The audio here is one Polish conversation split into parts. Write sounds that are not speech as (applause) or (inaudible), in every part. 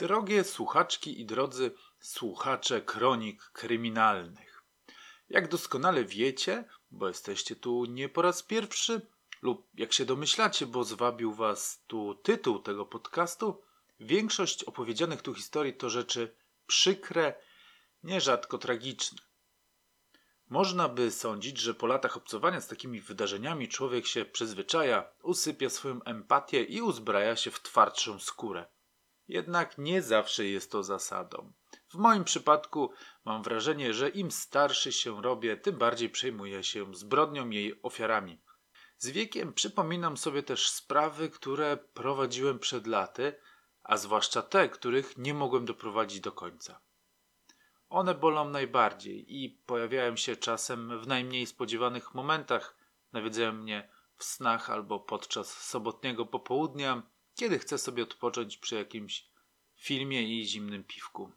Drogie słuchaczki i drodzy słuchacze kronik kryminalnych. Jak doskonale wiecie, bo jesteście tu nie po raz pierwszy, lub jak się domyślacie, bo zwabił was tu tytuł tego podcastu, większość opowiedzianych tu historii to rzeczy przykre, nierzadko tragiczne. Można by sądzić, że po latach obcowania z takimi wydarzeniami człowiek się przyzwyczaja, usypia swoją empatię i uzbraja się w twardszą skórę. Jednak nie zawsze jest to zasadą. W moim przypadku mam wrażenie, że im starszy się robię, tym bardziej przejmuję się zbrodnią jej ofiarami. Z wiekiem przypominam sobie też sprawy, które prowadziłem przed laty, a zwłaszcza te, których nie mogłem doprowadzić do końca. One bolą najbardziej i pojawiają się czasem w najmniej spodziewanych momentach, nawiedzają mnie w snach albo podczas sobotniego popołudnia, kiedy chcę sobie odpocząć przy jakimś filmie i zimnym piwku.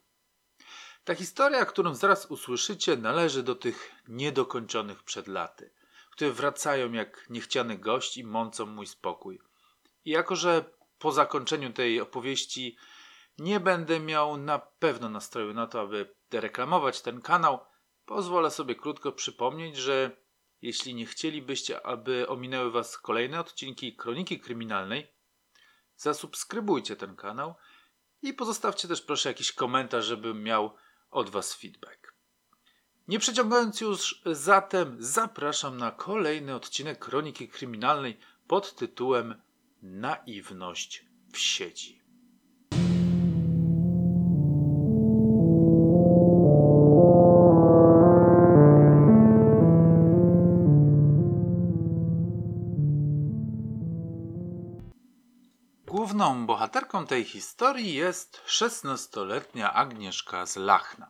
Ta historia, którą zaraz usłyszycie, należy do tych niedokończonych przed laty, które wracają jak niechciany gość i mącą mój spokój. I jako, że po zakończeniu tej opowieści nie będę miał na pewno nastroju na to, aby reklamować ten kanał, pozwolę sobie krótko przypomnieć, że jeśli nie chcielibyście, aby ominęły Was kolejne odcinki Kroniki Kryminalnej, zasubskrybujcie ten kanał i pozostawcie też proszę jakiś komentarz, żebym miał od Was feedback. Nie przeciągając już zatem, zapraszam na kolejny odcinek Kroniki Kryminalnej pod tytułem Naiwność w sieci. Główną bohaterką tej historii jest 16-letnia Agnieszka z Lachna.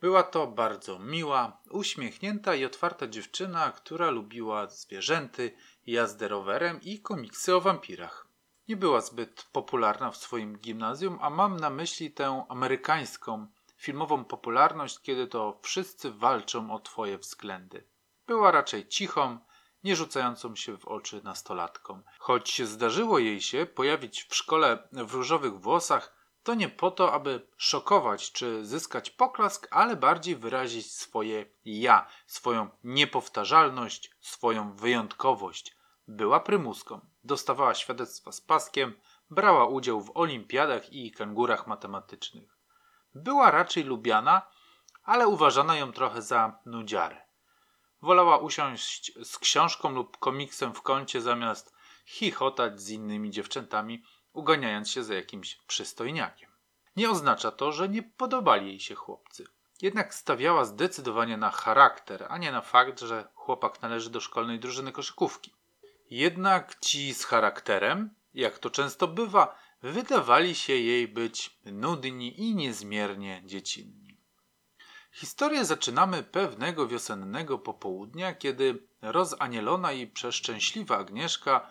Była to bardzo miła, uśmiechnięta i otwarta dziewczyna, która lubiła zwierzęty, jazdę rowerem i komiksy o wampirach. Nie była zbyt popularna w swoim gimnazjum, a mam na myśli tę amerykańską filmową popularność, kiedy to wszyscy walczą o twoje względy. Była raczej cichą, nie rzucającą się w oczy nastolatkom. Choć zdarzyło jej się pojawić w szkole w różowych włosach, to nie po to, aby szokować czy zyskać poklask, ale bardziej wyrazić swoje ja, swoją niepowtarzalność, swoją wyjątkowość. Była prymuską, dostawała świadectwa z paskiem, brała udział w olimpiadach i kangurach matematycznych. Była raczej lubiana, ale uważano ją trochę za nudziarę. Wolała usiąść z książką lub komiksem w kącie zamiast chichotać z innymi dziewczętami, uganiając się za jakimś przystojniakiem. Nie oznacza to, że nie podobali jej się chłopcy. Jednak stawiała zdecydowanie na charakter, a nie na fakt, że chłopak należy do szkolnej drużyny koszykówki. Jednak ci z charakterem, jak to często bywa, wydawali się jej być nudni i niezmiernie dziecinni. Historię zaczynamy pewnego wiosennego popołudnia, kiedy rozanielona i przeszczęśliwa Agnieszka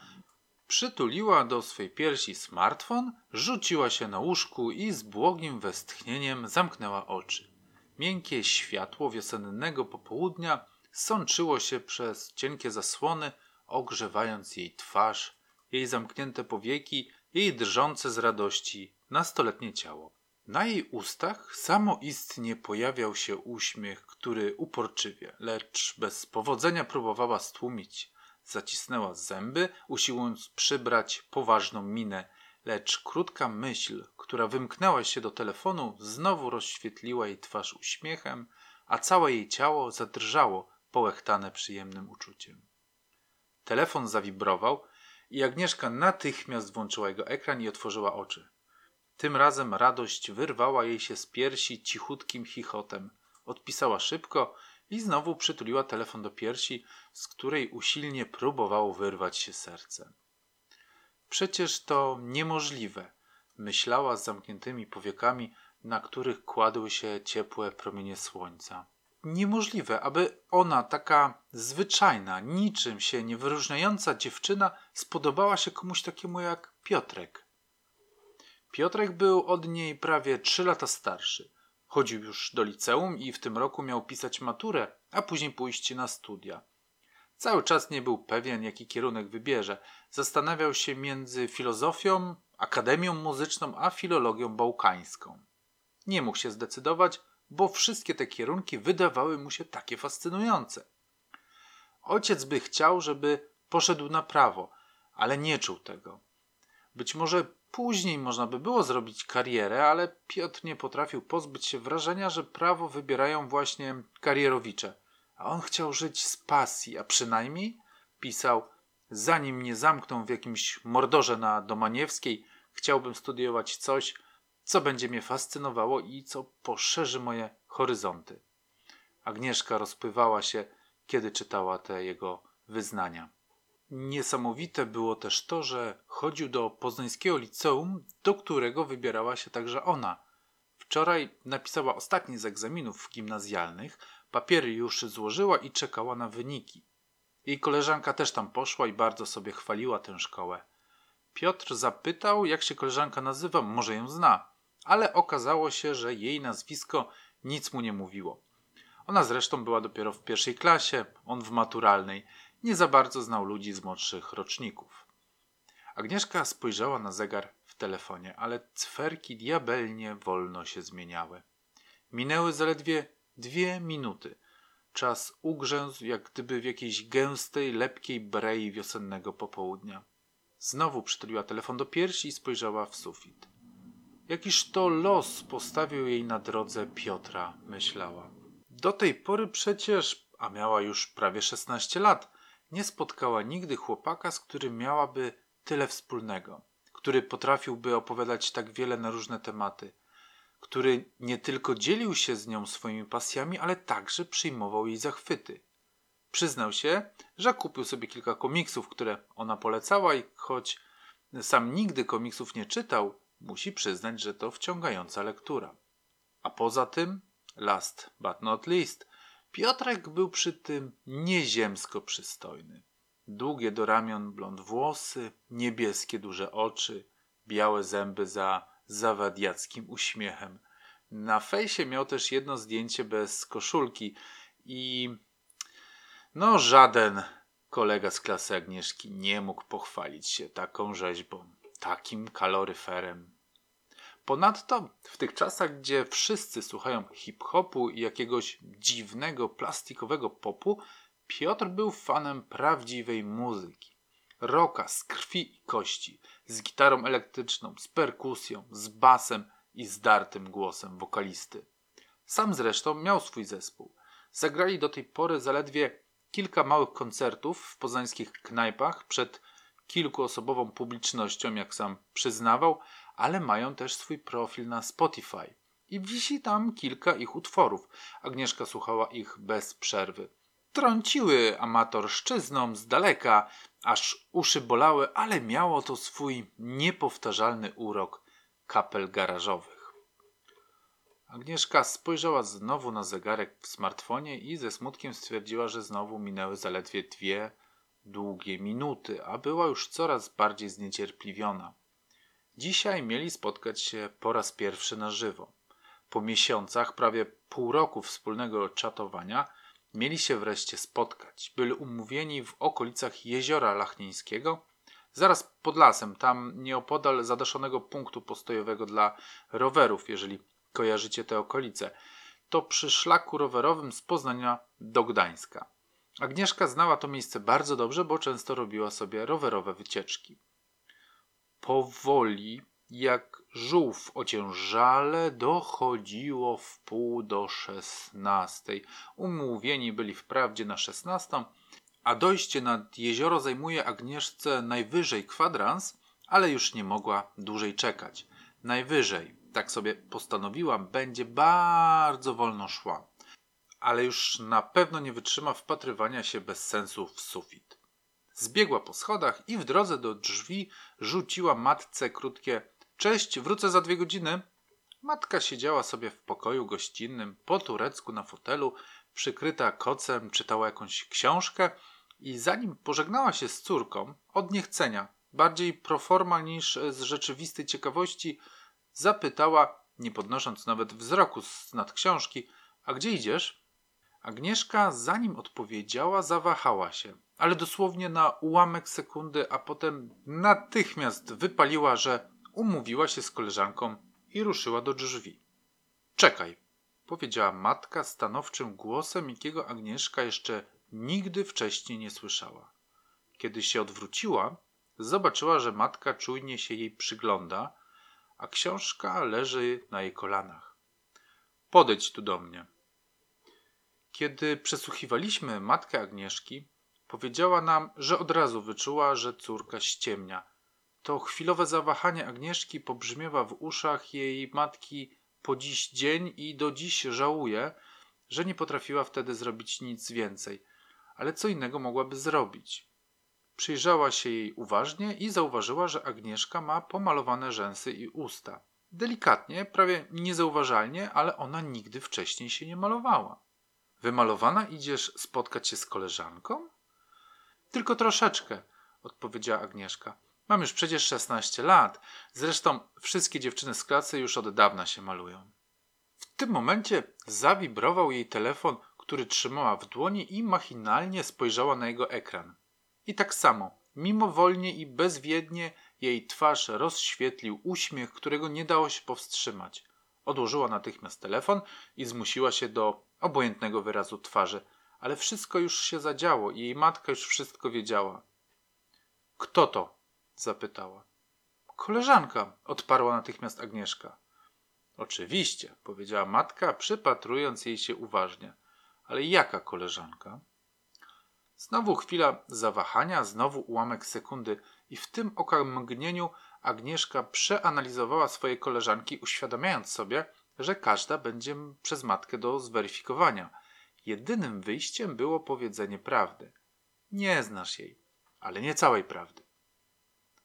przytuliła do swej piersi smartfon, rzuciła się na łóżku i z błogim westchnieniem zamknęła oczy. Miękkie światło wiosennego popołudnia sączyło się przez cienkie zasłony, ogrzewając jej twarz, jej zamknięte powieki, jej drżące z radości nastoletnie ciało. Na jej ustach samoistnie pojawiał się uśmiech, który uporczywie, lecz bez powodzenia próbowała stłumić. Zacisnęła zęby, usiłując przybrać poważną minę, lecz krótka myśl, która wymknęła się do telefonu, znowu rozświetliła jej twarz uśmiechem, a całe jej ciało zadrżało, połechtane przyjemnym uczuciem. Telefon zawibrował i Agnieszka natychmiast włączyła jego ekran i otworzyła oczy. Tym razem radość wyrwała jej się z piersi cichutkim chichotem. Odpisała szybko i znowu przytuliła telefon do piersi, z której usilnie próbowało wyrwać się serce. Przecież to niemożliwe, myślała z zamkniętymi powiekami, na których kładły się ciepłe promienie słońca. Niemożliwe, aby ona, taka zwyczajna, niczym się nie wyróżniająca dziewczyna, spodobała się komuś takiemu jak Piotrek. Piotrek był od niej prawie trzy lata starszy. Chodził już do liceum i w tym roku miał pisać maturę, a później pójść na studia. Cały czas nie był pewien, jaki kierunek wybierze. Zastanawiał się między filozofią akademią muzyczną, a filologią bałkańską. Nie mógł się zdecydować, bo wszystkie te kierunki wydawały mu się takie fascynujące. Ojciec by chciał, żeby poszedł na prawo, ale nie czuł tego. Być może później można by było zrobić karierę, ale Piotr nie potrafił pozbyć się wrażenia, że prawo wybierają właśnie karierowicze. A on chciał żyć z pasji, a przynajmniej pisał, zanim mnie zamkną w jakimś mordorze na Domaniewskiej, chciałbym studiować coś, co będzie mnie fascynowało i co poszerzy moje horyzonty. Agnieszka rozpływała się, kiedy czytała te jego wyznania. Niesamowite było też to, że chodził do poznańskiego liceum, do którego wybierała się także ona. Wczoraj napisała ostatni z egzaminów gimnazjalnych, papiery już złożyła i czekała na wyniki. Jej koleżanka też tam poszła i bardzo sobie chwaliła tę szkołę. Piotr zapytał, jak się koleżanka nazywa, może ją zna, ale okazało się, że jej nazwisko nic mu nie mówiło. Ona zresztą była dopiero w pierwszej klasie, on w maturalnej. Nie za bardzo znał ludzi z młodszych roczników. Agnieszka spojrzała na zegar w telefonie, ale cferki diabelnie wolno się zmieniały. Minęły zaledwie dwie minuty. Czas ugrzęzł jak gdyby w jakiejś gęstej, lepkiej brei wiosennego popołudnia. Znowu przytuliła telefon do piersi i spojrzała w sufit. Jakiż to los postawił jej na drodze Piotra, myślała. Do tej pory przecież, a miała już prawie 16 lat, nie spotkała nigdy chłopaka, z którym miałaby tyle wspólnego, który potrafiłby opowiadać tak wiele na różne tematy, który nie tylko dzielił się z nią swoimi pasjami, ale także przyjmował jej zachwyty. Przyznał się, że kupił sobie kilka komiksów, które ona polecała i choć sam nigdy komiksów nie czytał, musi przyznać, że to wciągająca lektura. A poza tym, last but not least, Piotrek był przy tym nieziemsko przystojny. Długie do ramion blond włosy, niebieskie duże oczy, białe zęby za zawadiackim uśmiechem. Na fejsie miał też jedno zdjęcie bez koszulki i no żaden kolega z klasy Agnieszki nie mógł pochwalić się taką rzeźbą, takim kaloryferem. Ponadto w tych czasach, gdzie wszyscy słuchają hip-hopu i jakiegoś dziwnego plastikowego popu, Piotr był fanem prawdziwej muzyki. Roka z krwi i kości, z gitarą elektryczną, z perkusją, z basem i zdartym głosem wokalisty. Sam zresztą miał swój zespół. Zagrali do tej pory zaledwie kilka małych koncertów w poznańskich knajpach przed kilkuosobową publicznością, jak sam przyznawał, ale mają też swój profil na Spotify. I wisi tam kilka ich utworów. Agnieszka słuchała ich bez przerwy. Trąciły amatorszczyzną z daleka, aż uszy bolały, ale miało to swój niepowtarzalny urok kapel garażowych. Agnieszka spojrzała znowu na zegarek w smartfonie i ze smutkiem stwierdziła, że znowu minęły zaledwie dwie długie minuty, a była już coraz bardziej zniecierpliwiona. Dzisiaj mieli spotkać się po raz pierwszy na żywo. Po miesiącach, prawie pół roku wspólnego czatowania, mieli się wreszcie spotkać. Byli umówieni w okolicach jeziora Lachnińskiego, zaraz pod lasem, tam nieopodal zadaszonego punktu postojowego dla rowerów, jeżeli kojarzycie te okolice. To przy szlaku rowerowym z Poznania do Gdańska. Agnieszka znała to miejsce bardzo dobrze, bo często robiła sobie rowerowe wycieczki. Powoli, jak żółw ociężale, dochodziło w pół do szesnastej. Umówieni byli wprawdzie na szesnastą, a dojście nad jezioro zajmuje Agnieszce najwyżej kwadrans, ale już nie mogła dłużej czekać. Najwyżej, tak sobie postanowiłam, będzie bardzo wolno szła, ale już na pewno nie wytrzyma wpatrywania się bez sensu w sufit. Zbiegła po schodach i w drodze do drzwi rzuciła matce krótkie Cześć, wrócę za dwie godziny. Matka siedziała sobie w pokoju gościnnym, po turecku na fotelu, przykryta kocem, czytała jakąś książkę i zanim pożegnała się z córką, od niechcenia, bardziej proforma niż z rzeczywistej ciekawości, zapytała, nie podnosząc nawet wzroku nad książki, a gdzie idziesz? Agnieszka, zanim odpowiedziała, zawahała się, ale dosłownie na ułamek sekundy, a potem natychmiast wypaliła, że umówiła się z koleżanką i ruszyła do drzwi. Czekaj, powiedziała matka stanowczym głosem, jakiego Agnieszka jeszcze nigdy wcześniej nie słyszała. Kiedy się odwróciła, zobaczyła, że matka czujnie się jej przygląda, a książka leży na jej kolanach. Podejdź tu do mnie. Kiedy przesłuchiwaliśmy matkę Agnieszki, powiedziała nam, że od razu wyczuła, że córka ściemnia. To chwilowe zawahanie Agnieszki pobrzmiewa w uszach jej matki po dziś dzień i do dziś żałuje, że nie potrafiła wtedy zrobić nic więcej. Ale co innego mogłaby zrobić? Przyjrzała się jej uważnie i zauważyła, że Agnieszka ma pomalowane rzęsy i usta. Delikatnie, prawie niezauważalnie, ale ona nigdy wcześniej się nie malowała. Wymalowana idziesz spotkać się z koleżanką? Tylko troszeczkę, odpowiedziała Agnieszka. Mam już przecież 16 lat. Zresztą wszystkie dziewczyny z klasy już od dawna się malują. W tym momencie zawibrował jej telefon, który trzymała w dłoni i machinalnie spojrzała na jego ekran. I tak samo, mimowolnie i bezwiednie jej twarz rozświetlił uśmiech, którego nie dało się powstrzymać. Odłożyła natychmiast telefon i zmusiła się do obojętnego wyrazu twarzy, ale wszystko już się zadziało i jej matka już wszystko wiedziała. Kto to? zapytała. Koleżanka, odparła natychmiast Agnieszka. Oczywiście, powiedziała matka, przypatrując jej się uważnie. Ale jaka koleżanka? Znowu chwila zawahania, znowu ułamek sekundy i w tym okamgnieniu Agnieszka przeanalizowała swoje koleżanki, uświadamiając sobie, że każda będzie przez matkę do zweryfikowania. Jedynym wyjściem było powiedzenie prawdy. Nie znasz jej, ale nie całej prawdy.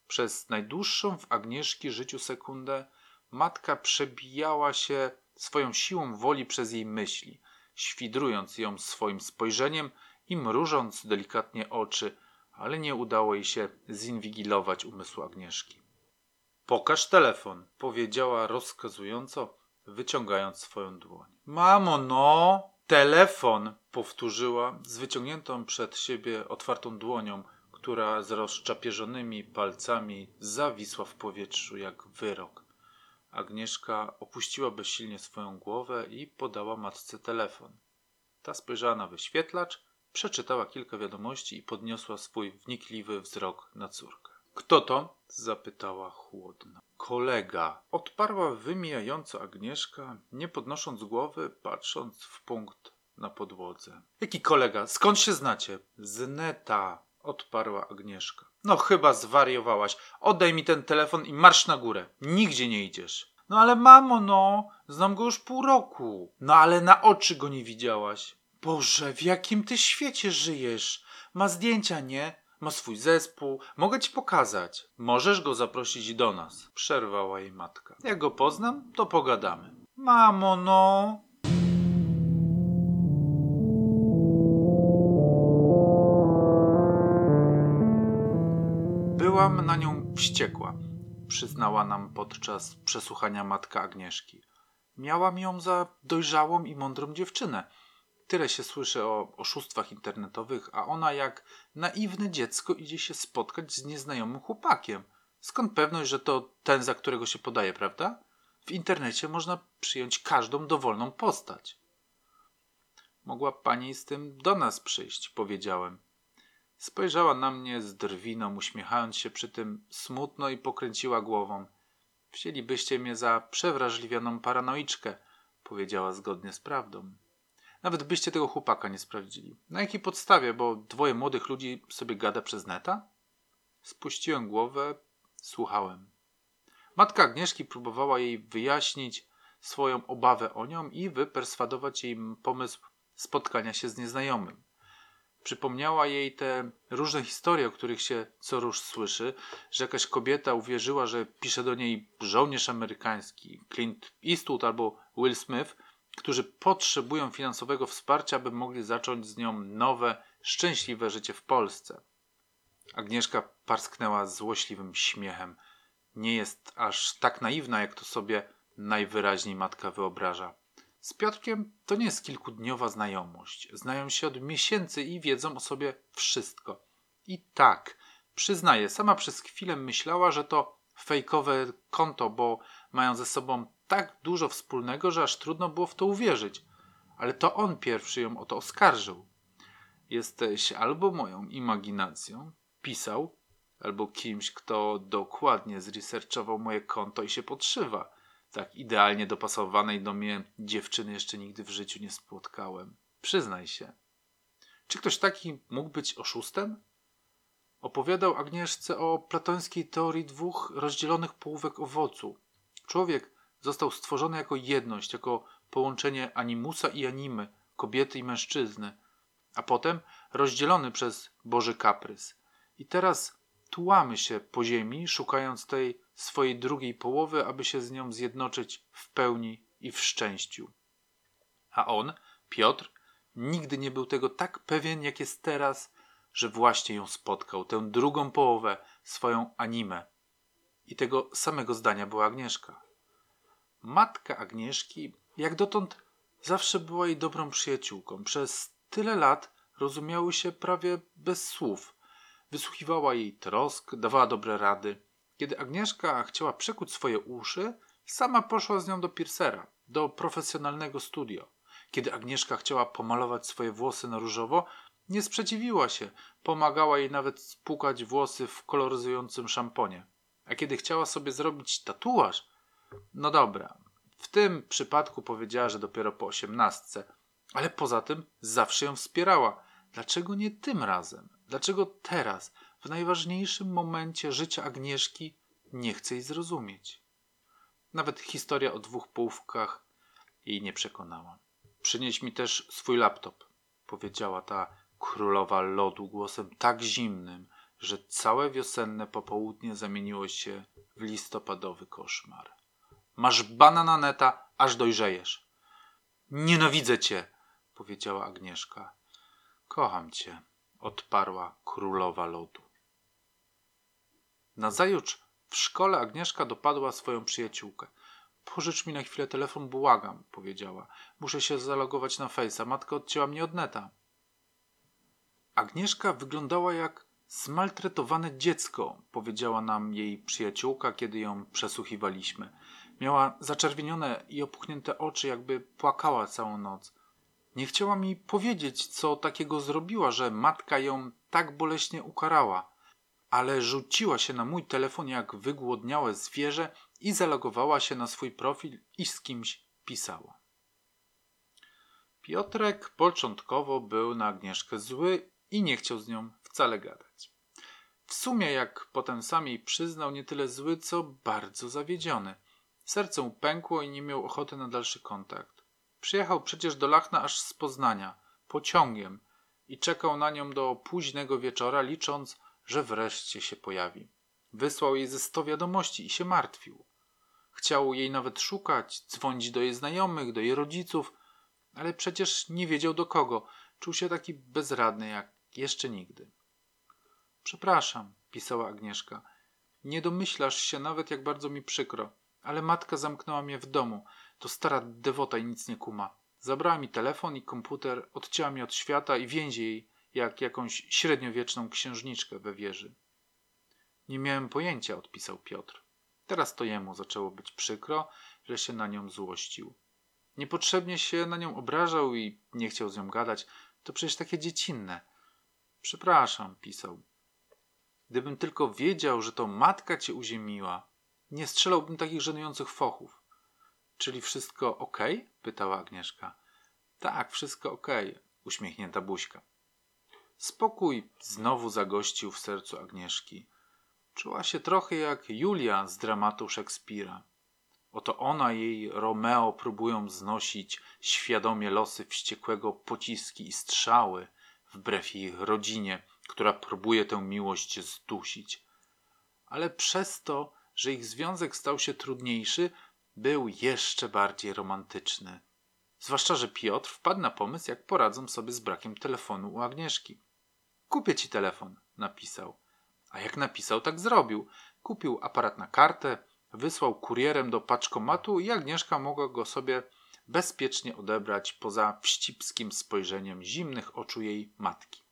Przez najdłuższą w Agnieszki życiu sekundę matka przebijała się swoją siłą woli przez jej myśli, świdrując ją swoim spojrzeniem i mrużąc delikatnie oczy, ale nie udało jej się zinwigilować umysłu Agnieszki. Pokaż telefon, powiedziała rozkazująco, wyciągając swoją dłoń. Mamo, no! Telefon! powtórzyła z wyciągniętą przed siebie otwartą dłonią, która z rozczapieżonymi palcami zawisła w powietrzu jak wyrok. Agnieszka opuściła bezsilnie swoją głowę i podała matce telefon. Ta spojrzała na wyświetlacz, przeczytała kilka wiadomości i podniosła swój wnikliwy wzrok na córkę. Kto to? zapytała chłodno. Kolega, odparła wymijająco Agnieszka, nie podnosząc głowy, patrząc w punkt na podłodze. Jaki kolega? Skąd się znacie? Z neta, odparła Agnieszka. No chyba zwariowałaś. Oddaj mi ten telefon i marsz na górę. Nigdzie nie idziesz. No ale mamo, no, znam go już pół roku. No ale na oczy go nie widziałaś. Boże, w jakim ty świecie żyjesz? Ma zdjęcia, nie? Ma swój zespół. Mogę ci pokazać. Możesz go zaprosić do nas. Przerwała jej matka. Jak go poznam, to pogadamy. Mamo, no. Byłam na nią wściekła, przyznała nam podczas przesłuchania matka Agnieszki. Miałam ją za dojrzałą i mądrą dziewczynę. Tyle się słyszy o oszustwach internetowych, a ona jak naiwne dziecko idzie się spotkać z nieznajomym chłopakiem. Skąd pewność, że to ten, za którego się podaje, prawda? W internecie można przyjąć każdą dowolną postać. Mogła pani z tym do nas przyjść, powiedziałem. Spojrzała na mnie z drwiną, uśmiechając się przy tym smutno i pokręciła głową. Wzięlibyście mnie za przewrażliwioną paranoiczkę, powiedziała zgodnie z prawdą. Nawet byście tego chłopaka nie sprawdzili. Na jakiej podstawie, bo dwoje młodych ludzi sobie gada przez neta? Spuściłem głowę, słuchałem. Matka Agnieszki próbowała jej wyjaśnić swoją obawę o nią i wyperswadować jej pomysł spotkania się z nieznajomym. Przypomniała jej te różne historie, o których się co róż słyszy, że jakaś kobieta uwierzyła, że pisze do niej żołnierz amerykański, Clint Eastwood albo Will Smith, którzy potrzebują finansowego wsparcia, by mogli zacząć z nią nowe, szczęśliwe życie w Polsce. Agnieszka parsknęła złośliwym śmiechem. Nie jest aż tak naiwna, jak to sobie najwyraźniej matka wyobraża. Z Piotrkiem to nie jest kilkudniowa znajomość. Znają się od miesięcy i wiedzą o sobie wszystko. I tak, przyznaję, sama przez chwilę myślała, że to fejkowe konto, bo mają ze sobą tak dużo wspólnego, że aż trudno było w to uwierzyć. Ale to on pierwszy ją o to oskarżył. Jesteś albo moją imaginacją, pisał, albo kimś, kto dokładnie zresearchował moje konto i się podszywa. Tak idealnie dopasowanej do mnie dziewczyny jeszcze nigdy w życiu nie spotkałem. Przyznaj się. Czy ktoś taki mógł być oszustem? Opowiadał Agnieszce o platońskiej teorii dwóch rozdzielonych połówek owocu. Człowiek został stworzony jako jedność, jako połączenie animusa i animy, kobiety i mężczyzny, a potem rozdzielony przez Boży kaprys. I teraz tułamy się po ziemi, szukając tej swojej drugiej połowy, aby się z nią zjednoczyć w pełni i w szczęściu. A on, Piotr, nigdy nie był tego tak pewien, jak jest teraz, że właśnie ją spotkał, tę drugą połowę, swoją animę. I tego samego zdania była Agnieszka. Matka Agnieszki, jak dotąd, zawsze była jej dobrą przyjaciółką. Przez tyle lat rozumiały się prawie bez słów. Wysłuchiwała jej trosk, dawała dobre rady. Kiedy Agnieszka chciała przekuć swoje uszy, sama poszła z nią do Piercera, do profesjonalnego studio. Kiedy Agnieszka chciała pomalować swoje włosy na różowo, nie sprzeciwiła się, pomagała jej nawet spłukać włosy w koloryzującym szamponie. A kiedy chciała sobie zrobić tatuaż, no dobra, w tym przypadku powiedziała, że dopiero po osiemnastce, ale poza tym zawsze ją wspierała. Dlaczego nie tym razem? Dlaczego teraz, w najważniejszym momencie życia Agnieszki, nie chce jej zrozumieć? Nawet historia o dwóch połówkach jej nie przekonała. Przynieś mi też swój laptop, powiedziała ta królowa lodu głosem tak zimnym, że całe wiosenne popołudnie zamieniło się w listopadowy koszmar. Masz banana neta, aż dojrzejesz. Nienawidzę cię, powiedziała Agnieszka. Kocham cię, odparła królowa lodu. Nazajutrz w szkole Agnieszka dopadła swoją przyjaciółkę. Pożycz mi na chwilę telefon, błagam, powiedziała. Muszę się zalogować na fejsa. Matka odcięła mnie od neta. Agnieszka wyglądała jak zmaltretowane dziecko, powiedziała nam jej przyjaciółka, kiedy ją przesłuchiwaliśmy. Miała zaczerwienione i opuchnięte oczy, jakby płakała całą noc. Nie chciała mi powiedzieć, co takiego zrobiła, że matka ją tak boleśnie ukarała, ale rzuciła się na mój telefon jak wygłodniałe zwierzę i zalogowała się na swój profil i z kimś pisała. Piotrek początkowo był na Agnieszkę zły i nie chciał z nią wcale gadać. W sumie, jak potem sam jej przyznał, nie tyle zły, co bardzo zawiedziony. Serce mu pękło i nie miał ochoty na dalszy kontakt. Przyjechał przecież do Lachna aż z Poznania, pociągiem i czekał na nią do późnego wieczora, licząc, że wreszcie się pojawi. Wysłał jej ze sto wiadomości i się martwił. Chciał jej nawet szukać, dzwonić do jej znajomych, do jej rodziców, ale przecież nie wiedział do kogo. Czuł się taki bezradny jak jeszcze nigdy. Przepraszam, pisała Agnieszka. Nie domyślasz się nawet, jak bardzo mi przykro, ale matka zamknęła mnie w domu. To stara dewota i nic nie kuma. Zabrała mi telefon i komputer, odcięła mnie od świata i więzi jej jak jakąś średniowieczną księżniczkę we wieży. Nie miałem pojęcia, odpisał Piotr. Teraz to jemu zaczęło być przykro, że się na nią złościł. Niepotrzebnie się na nią obrażał i nie chciał z nią gadać. To przecież takie dziecinne. Przepraszam, pisał. Gdybym tylko wiedział, że to matka cię uziemiła, nie strzelałbym takich żenujących fochów. Czyli wszystko ok? pytała Agnieszka. Tak, wszystko ok, uśmiechnięta buźka. Spokój znowu zagościł w sercu Agnieszki. Czuła się trochę jak Julia z dramatu Szekspira. Oto ona jej Romeo próbują znosić świadomie losy wściekłego pociski i strzały, wbrew jej rodzinie, która próbuje tę miłość zdusić. Ale przez to, że ich związek stał się trudniejszy, był jeszcze bardziej romantyczny. Zwłaszcza, że Piotr wpadł na pomysł, jak poradzą sobie z brakiem telefonu u Agnieszki. Kupię ci telefon, napisał. A jak napisał, tak zrobił. Kupił aparat na kartę, wysłał kurierem do paczkomatu i Agnieszka mogła go sobie bezpiecznie odebrać poza wścibskim spojrzeniem zimnych oczu jej matki.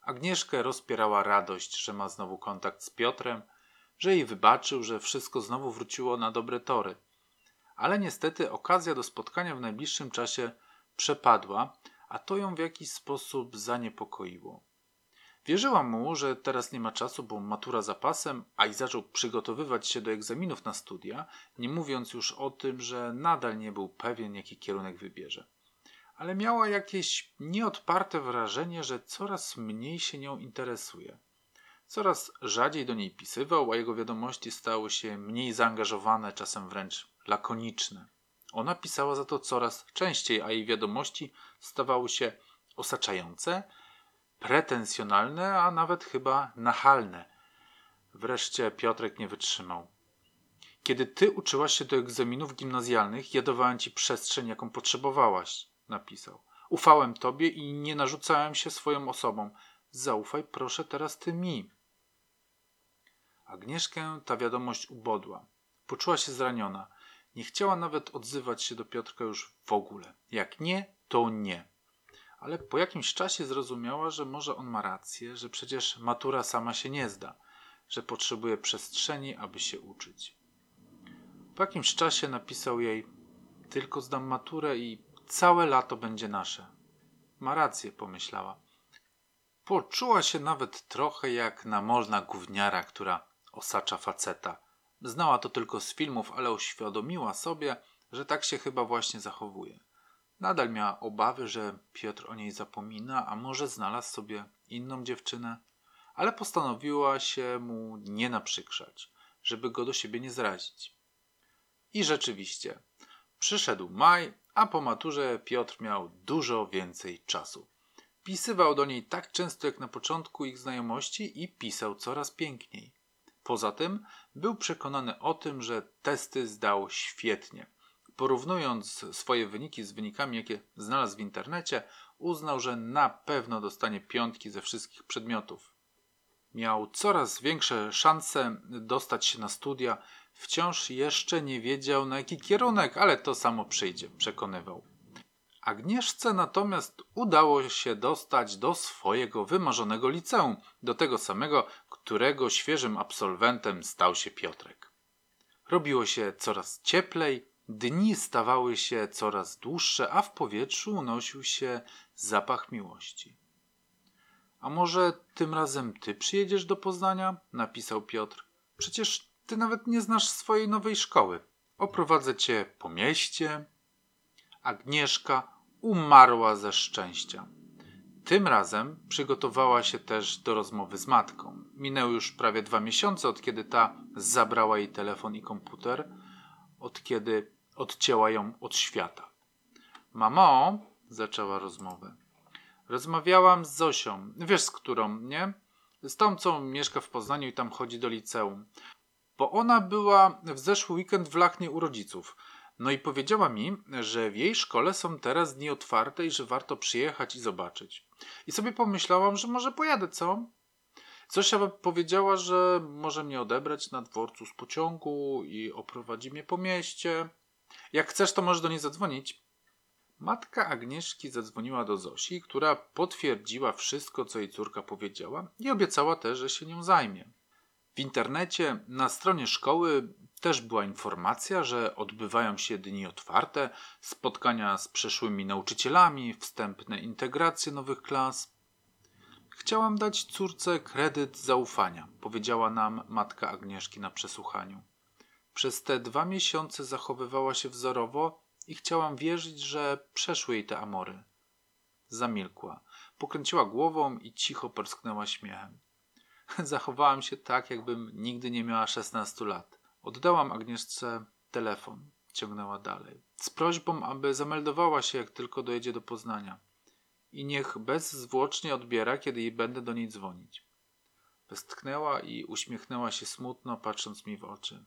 Agnieszkę rozpierała radość, że ma znowu kontakt z Piotrem, że jej wybaczył, że wszystko znowu wróciło na dobre tory. Ale niestety okazja do spotkania w najbliższym czasie przepadła, a to ją w jakiś sposób zaniepokoiło. Wierzyła mu, że teraz nie ma czasu, bo matura za pasem, a i zaczął przygotowywać się do egzaminów na studia, nie mówiąc już o tym, że nadal nie był pewien, jaki kierunek wybierze. Ale miała jakieś nieodparte wrażenie, że coraz mniej się nią interesuje. Coraz rzadziej do niej pisywał, a jego wiadomości stały się mniej zaangażowane, czasem wręcz lakoniczne. Ona pisała za to coraz częściej, a jej wiadomości stawały się osaczające, pretensjonalne, a nawet chyba nachalne. Wreszcie Piotrek nie wytrzymał. Kiedy ty uczyłaś się do egzaminów gimnazjalnych, ja dawałem ci przestrzeń, jaką potrzebowałaś, napisał. Ufałem tobie i nie narzucałem się swoją osobą. Zaufaj proszę teraz ty mi. Agnieszkę ta wiadomość ubodła. Poczuła się zraniona. Nie chciała nawet odzywać się do Piotrka już w ogóle. Jak nie, to nie. Ale po jakimś czasie zrozumiała, że może on ma rację, że przecież matura sama się nie zda, że potrzebuje przestrzeni, aby się uczyć. Po jakimś czasie napisał jej: Tylko zdam maturę i całe lato będzie nasze. Ma rację, pomyślała. Poczuła się nawet trochę jak namolna gówniara, która osacza faceta. Znała to tylko z filmów, ale uświadomiła sobie, że tak się chyba właśnie zachowuje. Nadal miała obawy, że Piotr o niej zapomina, a może znalazł sobie inną dziewczynę, ale postanowiła się mu nie naprzykrzać, żeby go do siebie nie zrazić. I rzeczywiście, przyszedł maj, a po maturze Piotr miał dużo więcej czasu. Pisywał do niej tak często jak na początku ich znajomości i pisał coraz piękniej. Poza tym był przekonany o tym, że testy zdał świetnie. Porównując swoje wyniki z wynikami, jakie znalazł w internecie, uznał, że na pewno dostanie piątki ze wszystkich przedmiotów. Miał coraz większe szanse dostać się na studia, wciąż jeszcze nie wiedział na jaki kierunek, ale to samo przyjdzie, przekonywał. Agnieszce natomiast udało się dostać do swojego wymarzonego liceum, do tego samego, którego świeżym absolwentem stał się Piotrek. Robiło się coraz cieplej, dni stawały się coraz dłuższe, a w powietrzu unosił się zapach miłości. A może tym razem ty przyjedziesz do Poznania? napisał Piotr. Przecież ty nawet nie znasz swojej nowej szkoły. Oprowadzę cię po mieście, Agnieszka umarła ze szczęścia. Tym razem przygotowała się też do rozmowy z matką. Minęły już prawie dwa miesiące, od kiedy ta zabrała jej telefon i komputer, od kiedy odcięła ją od świata. Mamo, zaczęła rozmowę. Rozmawiałam z Zosią. Wiesz z którą, nie? Z tą, co mieszka w Poznaniu i tam chodzi do liceum. Bo ona była w zeszły weekend w Lachnie u rodziców. No i powiedziała mi, że w jej szkole są teraz dni otwarte i że warto przyjechać i zobaczyć. I sobie pomyślałam, że może pojadę, co? Zosia powiedziała, że może mnie odebrać na dworcu z pociągu i oprowadzi mnie po mieście. Jak chcesz, to możesz do niej zadzwonić. Matka Agnieszki zadzwoniła do Zosi, która potwierdziła wszystko, co jej córka powiedziała i obiecała też, że się nią zajmie. W internecie na stronie szkoły też była informacja, że odbywają się dni otwarte, spotkania z przeszłymi nauczycielami, wstępne integracje nowych klas. Chciałam dać córce kredyt zaufania, powiedziała nam matka Agnieszki na przesłuchaniu. Przez te dwa miesiące zachowywała się wzorowo i chciałam wierzyć, że przeszły jej te amory. Zamilkła, pokręciła głową i cicho porsknęła śmiechem. (laughs) Zachowałam się tak, jakbym nigdy nie miała szesnastu lat. Oddałam Agnieszce telefon. Ciągnęła dalej. Z prośbą, aby zameldowała się, jak tylko dojedzie do Poznania. I niech bezzwłocznie odbiera, kiedy jej będę do niej dzwonić. Westchnęła i uśmiechnęła się smutno, patrząc mi w oczy.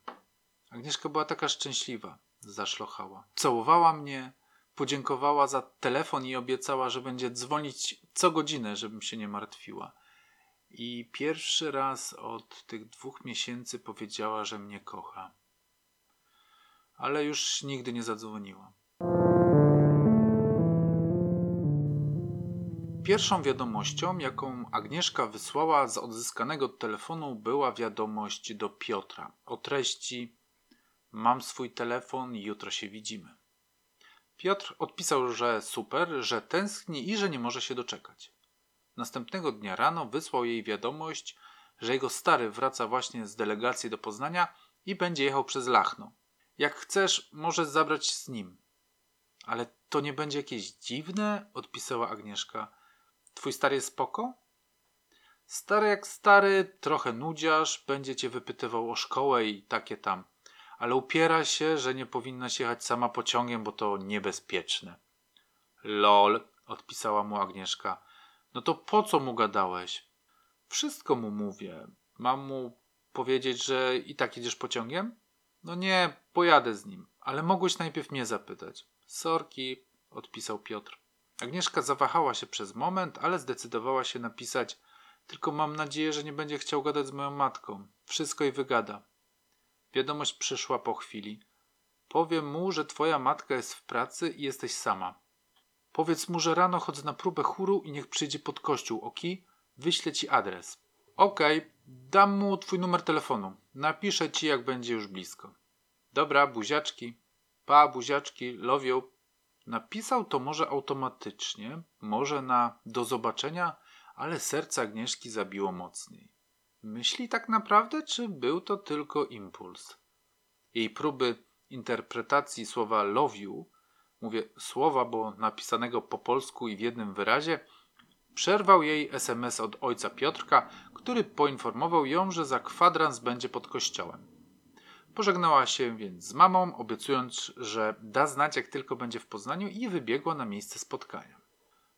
Agnieszka była taka szczęśliwa. Zaszlochała. Całowała mnie, podziękowała za telefon i obiecała, że będzie dzwonić co godzinę, żebym się nie martwiła. I pierwszy raz od tych dwóch miesięcy powiedziała, że mnie kocha. Ale już nigdy nie zadzwoniła. Pierwszą wiadomością, jaką Agnieszka wysłała z odzyskanego telefonu, była wiadomość do Piotra o treści: Mam swój telefon, jutro się widzimy. Piotr odpisał, że super, że tęskni i że nie może się doczekać. Następnego dnia rano wysłał jej wiadomość, że jego stary wraca właśnie z delegacji do Poznania i będzie jechał przez Lachno. Jak chcesz, możesz zabrać z nim. Ale to nie będzie jakieś dziwne? odpisała Agnieszka. Twój stary jest spoko? Stary jak stary, trochę nudziarz, będzie cię wypytywał o szkołę i takie tam. Ale upiera się, że nie powinnaś jechać sama pociągiem, bo to niebezpieczne. Lol, odpisała mu Agnieszka. No to po co mu gadałeś? Wszystko mu mówię. Mam mu powiedzieć, że i tak jedziesz pociągiem? No nie, pojadę z nim, ale mogłeś najpierw mnie zapytać. Sorki, odpisał Piotr. Agnieszka zawahała się przez moment, ale zdecydowała się napisać tylko mam nadzieję, że nie będzie chciał gadać z moją matką. Wszystko jej wygada. Wiadomość przyszła po chwili. Powiem mu, że twoja matka jest w pracy i jesteś sama. Powiedz mu, że rano chodzę na próbę chóru i niech przyjdzie pod kościół, oki? Wyślę ci adres. Okej, okay, dam mu twój numer telefonu. Napiszę ci, jak będzie już blisko. Dobra, buziaczki. Pa, buziaczki, love you. Napisał to może automatycznie, może na do zobaczenia, ale serce Agnieszki zabiło mocniej. Myśli tak naprawdę, czy był to tylko impuls? Jej próby interpretacji słowa love you, mówię słowa, bo napisanego po polsku i w jednym wyrazie, przerwał jej SMS od ojca Piotrka, który poinformował ją, że za kwadrans będzie pod kościołem. Pożegnała się więc z mamą, obiecując, że da znać, jak tylko będzie w Poznaniu, i wybiegła na miejsce spotkania.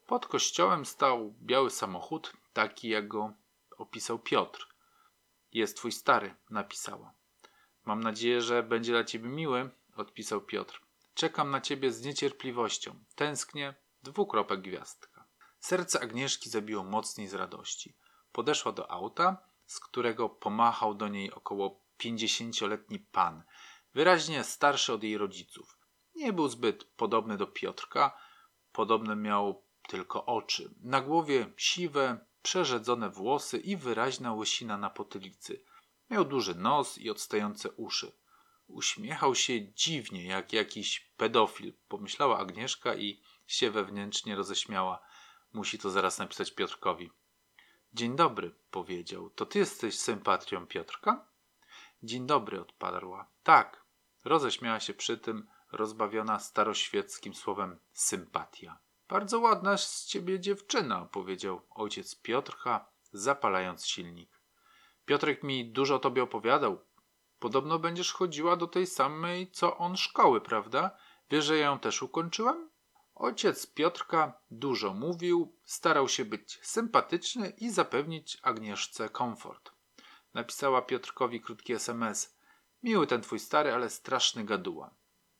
Pod kościołem stał biały samochód, taki jak go opisał Piotr. Jest twój stary, napisała. Mam nadzieję, że będzie dla ciebie miły, odpisał Piotr. Czekam na ciebie z niecierpliwością. Tęsknię. Dwukropek gwiazdka. Serce Agnieszki zabiło mocniej z radości. Podeszła do auta, z którego pomachał do niej około pięćdziesięcioletni pan, wyraźnie starszy od jej rodziców. Nie był zbyt podobny do Piotrka, podobne miał tylko oczy. Na głowie siwe, przerzedzone włosy i wyraźna łysina na potylicy. Miał duży nos i odstające uszy. Uśmiechał się dziwnie, jak jakiś pedofil, pomyślała Agnieszka i się wewnętrznie roześmiała. Musi to zaraz napisać Piotrkowi. Dzień dobry, powiedział. To ty jesteś sympatrią Piotrka? Dzień dobry, odparła. Tak. Roześmiała się przy tym, rozbawiona staroświeckim słowem sympatia. Bardzo ładna z ciebie dziewczyna, powiedział ojciec Piotrka, zapalając silnik. Piotrek mi dużo o tobie opowiadał. Podobno będziesz chodziła do tej samej, co on szkoły, prawda? Wiesz, że ja ją też ukończyłem? Ojciec Piotrka dużo mówił, starał się być sympatyczny i zapewnić Agnieszce komfort. Napisała Piotrkowi krótki SMS. Miły ten twój stary, ale straszny gaduła.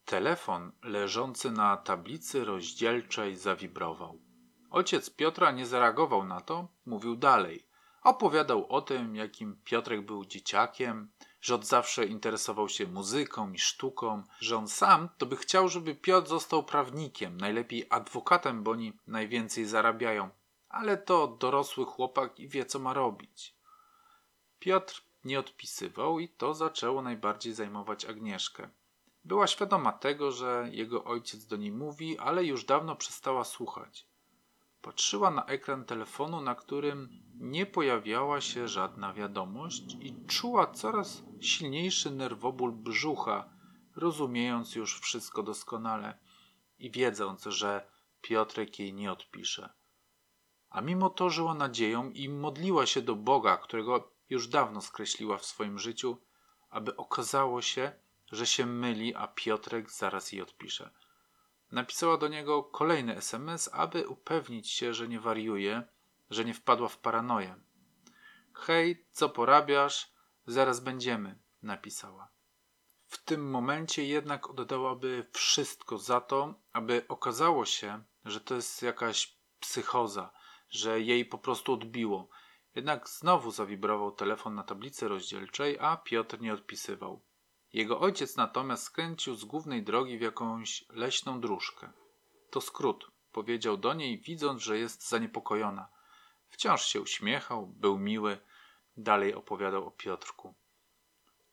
Telefon leżący na tablicy rozdzielczej zawibrował. Ojciec Piotra nie zareagował na to, mówił dalej. Opowiadał o tym, jakim Piotrek był dzieciakiem, że od zawsze interesował się muzyką i sztuką, że on sam to by chciał, żeby Piotr został prawnikiem, najlepiej adwokatem, bo oni najwięcej zarabiają. Ale to dorosły chłopak i wie, co ma robić. Piotr nie odpisywał i to zaczęło najbardziej zajmować Agnieszkę. Była świadoma tego, że jego ojciec do niej mówi, ale już dawno przestała słuchać. Patrzyła na ekran telefonu, na którym nie pojawiała się żadna wiadomość i czuła coraz silniejszy nerwoból brzucha, rozumiejąc już wszystko doskonale i wiedząc, że Piotrek jej nie odpisze. A mimo to żyła nadzieją i modliła się do Boga, którego już dawno skreśliła w swoim życiu, aby okazało się, że się myli, a Piotrek zaraz jej odpisze. Napisała do niego kolejny SMS, aby upewnić się, że nie wariuje, że nie wpadła w paranoję. Hej, co porabiasz? Zaraz będziemy, napisała. W tym momencie jednak oddałaby wszystko za to, aby okazało się, że to jest jakaś psychoza, że jej po prostu odbiło. Jednak znowu zawibrował telefon na tablicy rozdzielczej, a Piotr nie odpisywał. Jego ojciec natomiast skręcił z głównej drogi w jakąś leśną dróżkę. To skrót, powiedział do niej, widząc, że jest zaniepokojona. Wciąż się uśmiechał, był miły, dalej opowiadał o Piotrku.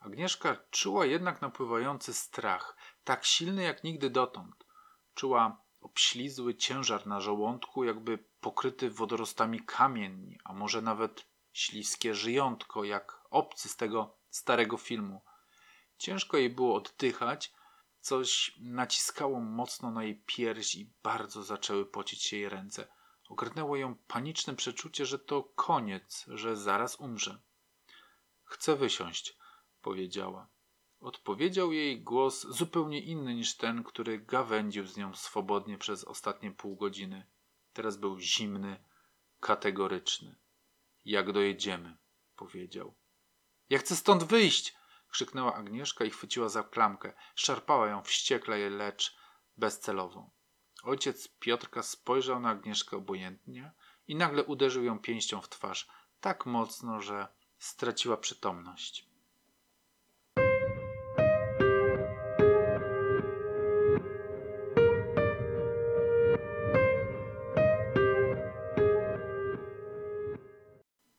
Agnieszka czuła jednak napływający strach, tak silny jak nigdy dotąd. Czuła obślizły ciężar na żołądku, jakby pokryty wodorostami kamień, a może nawet śliskie żyjątko, jak obcy z tego starego filmu. Ciężko jej było oddychać, coś naciskało mocno na jej pierś i bardzo zaczęły pocić się jej ręce. Ogarnęło ją paniczne przeczucie, że to koniec, że zaraz umrze. Chcę wysiąść, powiedziała. Odpowiedział jej głos zupełnie inny niż ten, który gawędził z nią swobodnie przez ostatnie pół godziny. Teraz był zimny, kategoryczny. Jak dojedziemy, powiedział. Ja chcę stąd wyjść! Krzyknęła Agnieszka i chwyciła za klamkę. Szarpała ją wściekle, lecz bezcelowo. Ojciec Piotrka spojrzał na Agnieszkę obojętnie i nagle uderzył ją pięścią w twarz tak mocno, że straciła przytomność.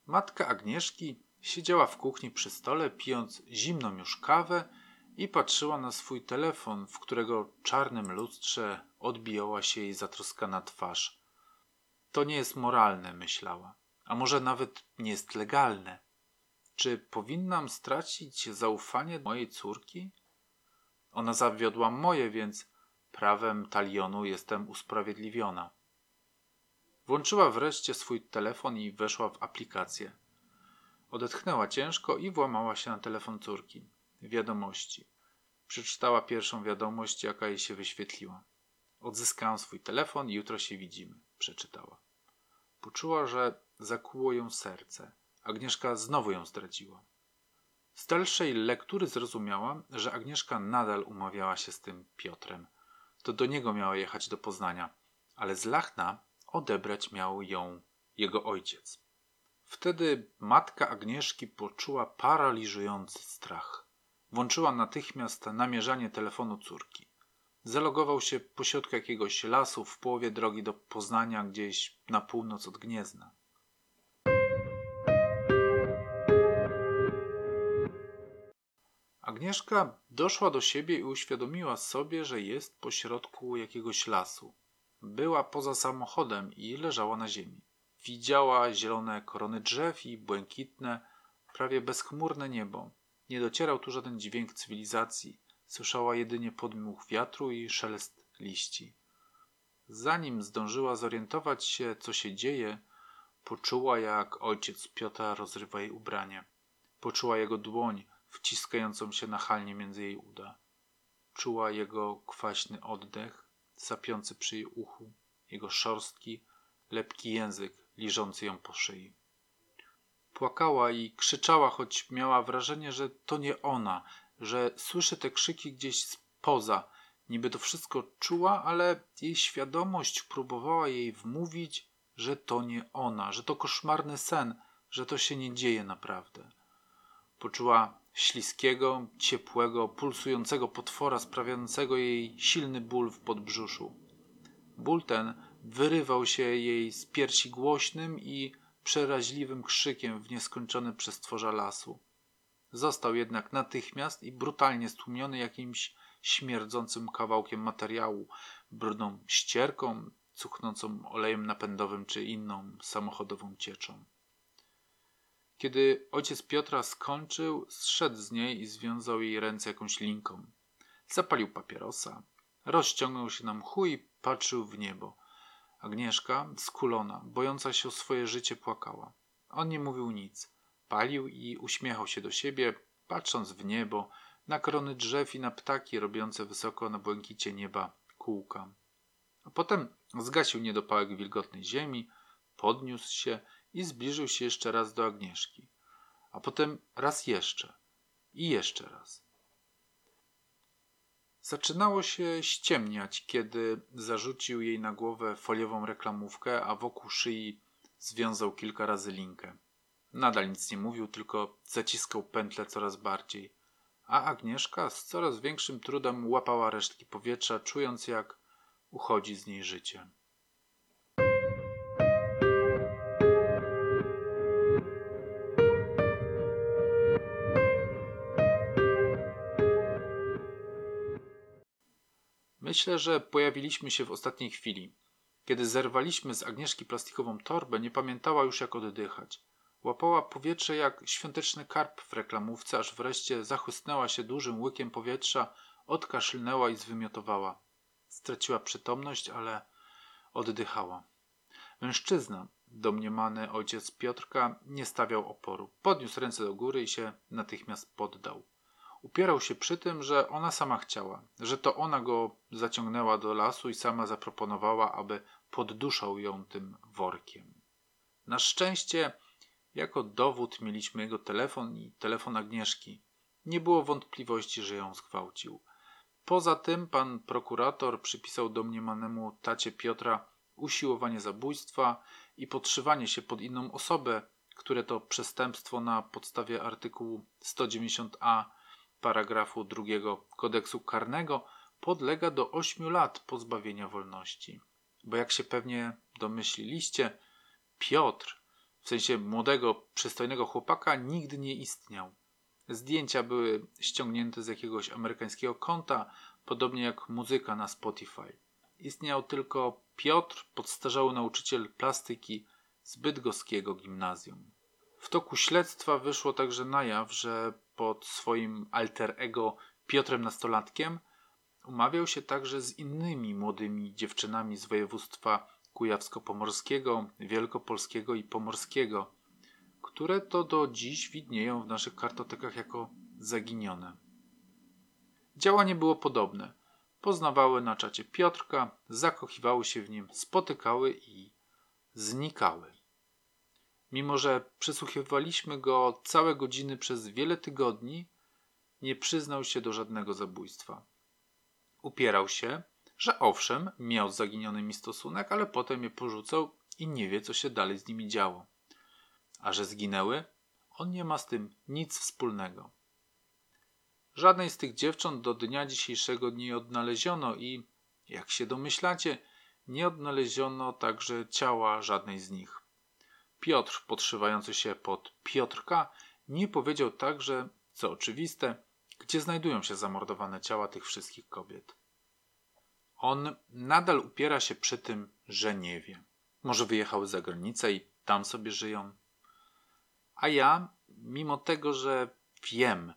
Matka Agnieszki siedziała w kuchni przy stole, pijąc zimną już kawę i patrzyła na swój telefon, w którego czarnym lustrze odbijała się jej zatroskana twarz. To nie jest moralne, myślała, a może nawet nie jest legalne. Czy powinnam stracić zaufanie mojej córki? Ona zawiodła moje, więc prawem talionu jestem usprawiedliwiona. Włączyła wreszcie swój telefon i weszła w aplikację. Odetchnęła ciężko i włamała się na telefon córki. Wiadomości. Przeczytała pierwszą wiadomość, jaka jej się wyświetliła. Odzyskałam swój telefon i jutro się widzimy, przeczytała. Poczuła, że zakuło ją serce. Agnieszka znowu ją zdradziła. Z dalszej lektury zrozumiała, że Agnieszka nadal umawiała się z tym Piotrem. To do niego miała jechać do Poznania, ale z Lachna odebrać miał ją jego ojciec. Wtedy matka Agnieszki poczuła paraliżujący strach. Włączyła natychmiast namierzanie telefonu córki. Zalogował się pośrodku jakiegoś lasu w połowie drogi do Poznania, gdzieś na północ od Gniezna. Agnieszka doszła do siebie i uświadomiła sobie, że jest pośrodku jakiegoś lasu. Była poza samochodem i leżała na ziemi. Widziała zielone korony drzew i błękitne, prawie bezchmurne niebo. Nie docierał tu żaden dźwięk cywilizacji. Słyszała jedynie podmuch wiatru i szelest liści. Zanim zdążyła zorientować się, co się dzieje, poczuła, jak ojciec Piotra rozrywa jej ubranie. Poczuła jego dłoń wciskającą się nachalnie między jej uda. Czuła jego kwaśny oddech, sapiący przy jej uchu, jego szorstki, lepki język liżący ją po szyi. Płakała i krzyczała, choć miała wrażenie, że to nie ona, że słyszy te krzyki gdzieś spoza. Niby to wszystko czuła, ale jej świadomość próbowała jej wmówić, że to nie ona, że to koszmarny sen, że to się nie dzieje naprawdę. Poczuła śliskiego, ciepłego, pulsującego potwora sprawiającego jej silny ból w podbrzuszu. Ból ten wyrywał się jej z piersi głośnym i przeraźliwym krzykiem w nieskończone przestworza lasu. Został jednak natychmiast i brutalnie stłumiony jakimś śmierdzącym kawałkiem materiału, brudną ścierką, cuchnącą olejem napędowym czy inną samochodową cieczą. Kiedy ojciec Piotra skończył, zszedł z niej i związał jej ręce jakąś linką. Zapalił papierosa, rozciągnął się na mchu i patrzył w niebo. Agnieszka, skulona, bojąca się o swoje życie, płakała. On nie mówił nic. Palił i uśmiechał się do siebie, patrząc w niebo, na krony drzew i na ptaki robiące wysoko na błękicie nieba kółka. A potem zgasił niedopałek wilgotnej ziemi, podniósł się i zbliżył się jeszcze raz do Agnieszki. A potem raz jeszcze i jeszcze raz. Zaczynało się ściemniać, kiedy zarzucił jej na głowę foliową reklamówkę, a wokół szyi związał kilka razy linkę. Nadal nic nie mówił, tylko zaciskał pętlę coraz bardziej, a Agnieszka z coraz większym trudem łapała resztki powietrza, czując jak uchodzi z niej życie. Myślę, że pojawiliśmy się w ostatniej chwili. Kiedy zerwaliśmy z Agnieszki plastikową torbę, nie pamiętała już jak oddychać. Łapała powietrze jak świąteczny karp w reklamówce, aż wreszcie zachłysnęła się dużym łykiem powietrza, odkaszlnęła i zwymiotowała. Straciła przytomność, ale oddychała. Mężczyzna, domniemany ojciec Piotrka, nie stawiał oporu. Podniósł ręce do góry i się natychmiast poddał. Upierał się przy tym, że ona sama chciała, że to ona go zaciągnęła do lasu i sama zaproponowała, aby podduszał ją tym workiem. Na szczęście, jako dowód mieliśmy jego telefon i telefon Agnieszki. Nie było wątpliwości, że ją zgwałcił. Poza tym pan prokurator przypisał domniemanemu tacie Piotra usiłowanie zabójstwa i podszywanie się pod inną osobę, które to przestępstwo na podstawie artykułu 190a paragrafu 2 kodeksu karnego podlega do 8 lat pozbawienia wolności. Bo jak się pewnie domyśliliście, Piotr, w sensie młodego, przystojnego chłopaka, nigdy nie istniał. Zdjęcia były ściągnięte z jakiegoś amerykańskiego konta, podobnie jak muzyka na Spotify. Istniał tylko Piotr, podstarzały nauczyciel plastyki z bydgoskiego gimnazjum. W toku śledztwa wyszło także na jaw, że pod swoim alter ego Piotrem Nastolatkiem umawiał się także z innymi młodymi dziewczynami z województwa kujawsko-pomorskiego, wielkopolskiego i pomorskiego, które to do dziś widnieją w naszych kartotekach jako zaginione. Działanie było podobne. Poznawały na czacie Piotrka, zakochiwały się w nim, spotykały i znikały. Mimo, że przesłuchiwaliśmy go całe godziny przez wiele tygodni, nie przyznał się do żadnego zabójstwa. Upierał się, że owszem, miał z zaginionymi stosunek, ale potem je porzucał i nie wie, co się dalej z nimi działo. A że zginęły, on nie ma z tym nic wspólnego. Żadnej z tych dziewcząt do dnia dzisiejszego nie odnaleziono i, jak się domyślacie, nie odnaleziono także ciała żadnej z nich. Piotr, podszywający się pod Piotrka, nie powiedział także, co oczywiste, gdzie znajdują się zamordowane ciała tych wszystkich kobiet. On nadal upiera się przy tym, że nie wie. Może wyjechały za granicę i tam sobie żyją. A ja, mimo tego, że wiem,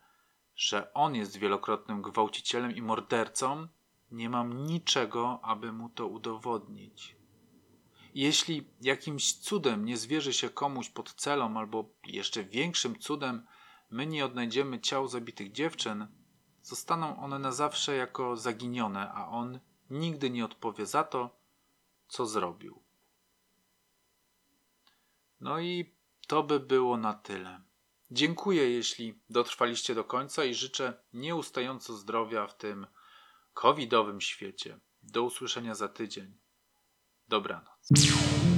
że on jest wielokrotnym gwałcicielem i mordercą, nie mam niczego, aby mu to udowodnić. Jeśli jakimś cudem nie zwierzy się komuś pod celą, albo jeszcze większym cudem my nie odnajdziemy ciał zabitych dziewczyn, zostaną one na zawsze jako zaginione, a on nigdy nie odpowie za to, co zrobił. No i to by było na tyle. Dziękuję, jeśli dotrwaliście do końca i życzę nieustająco zdrowia w tym covidowym świecie. Do usłyszenia za tydzień. Dobranoc.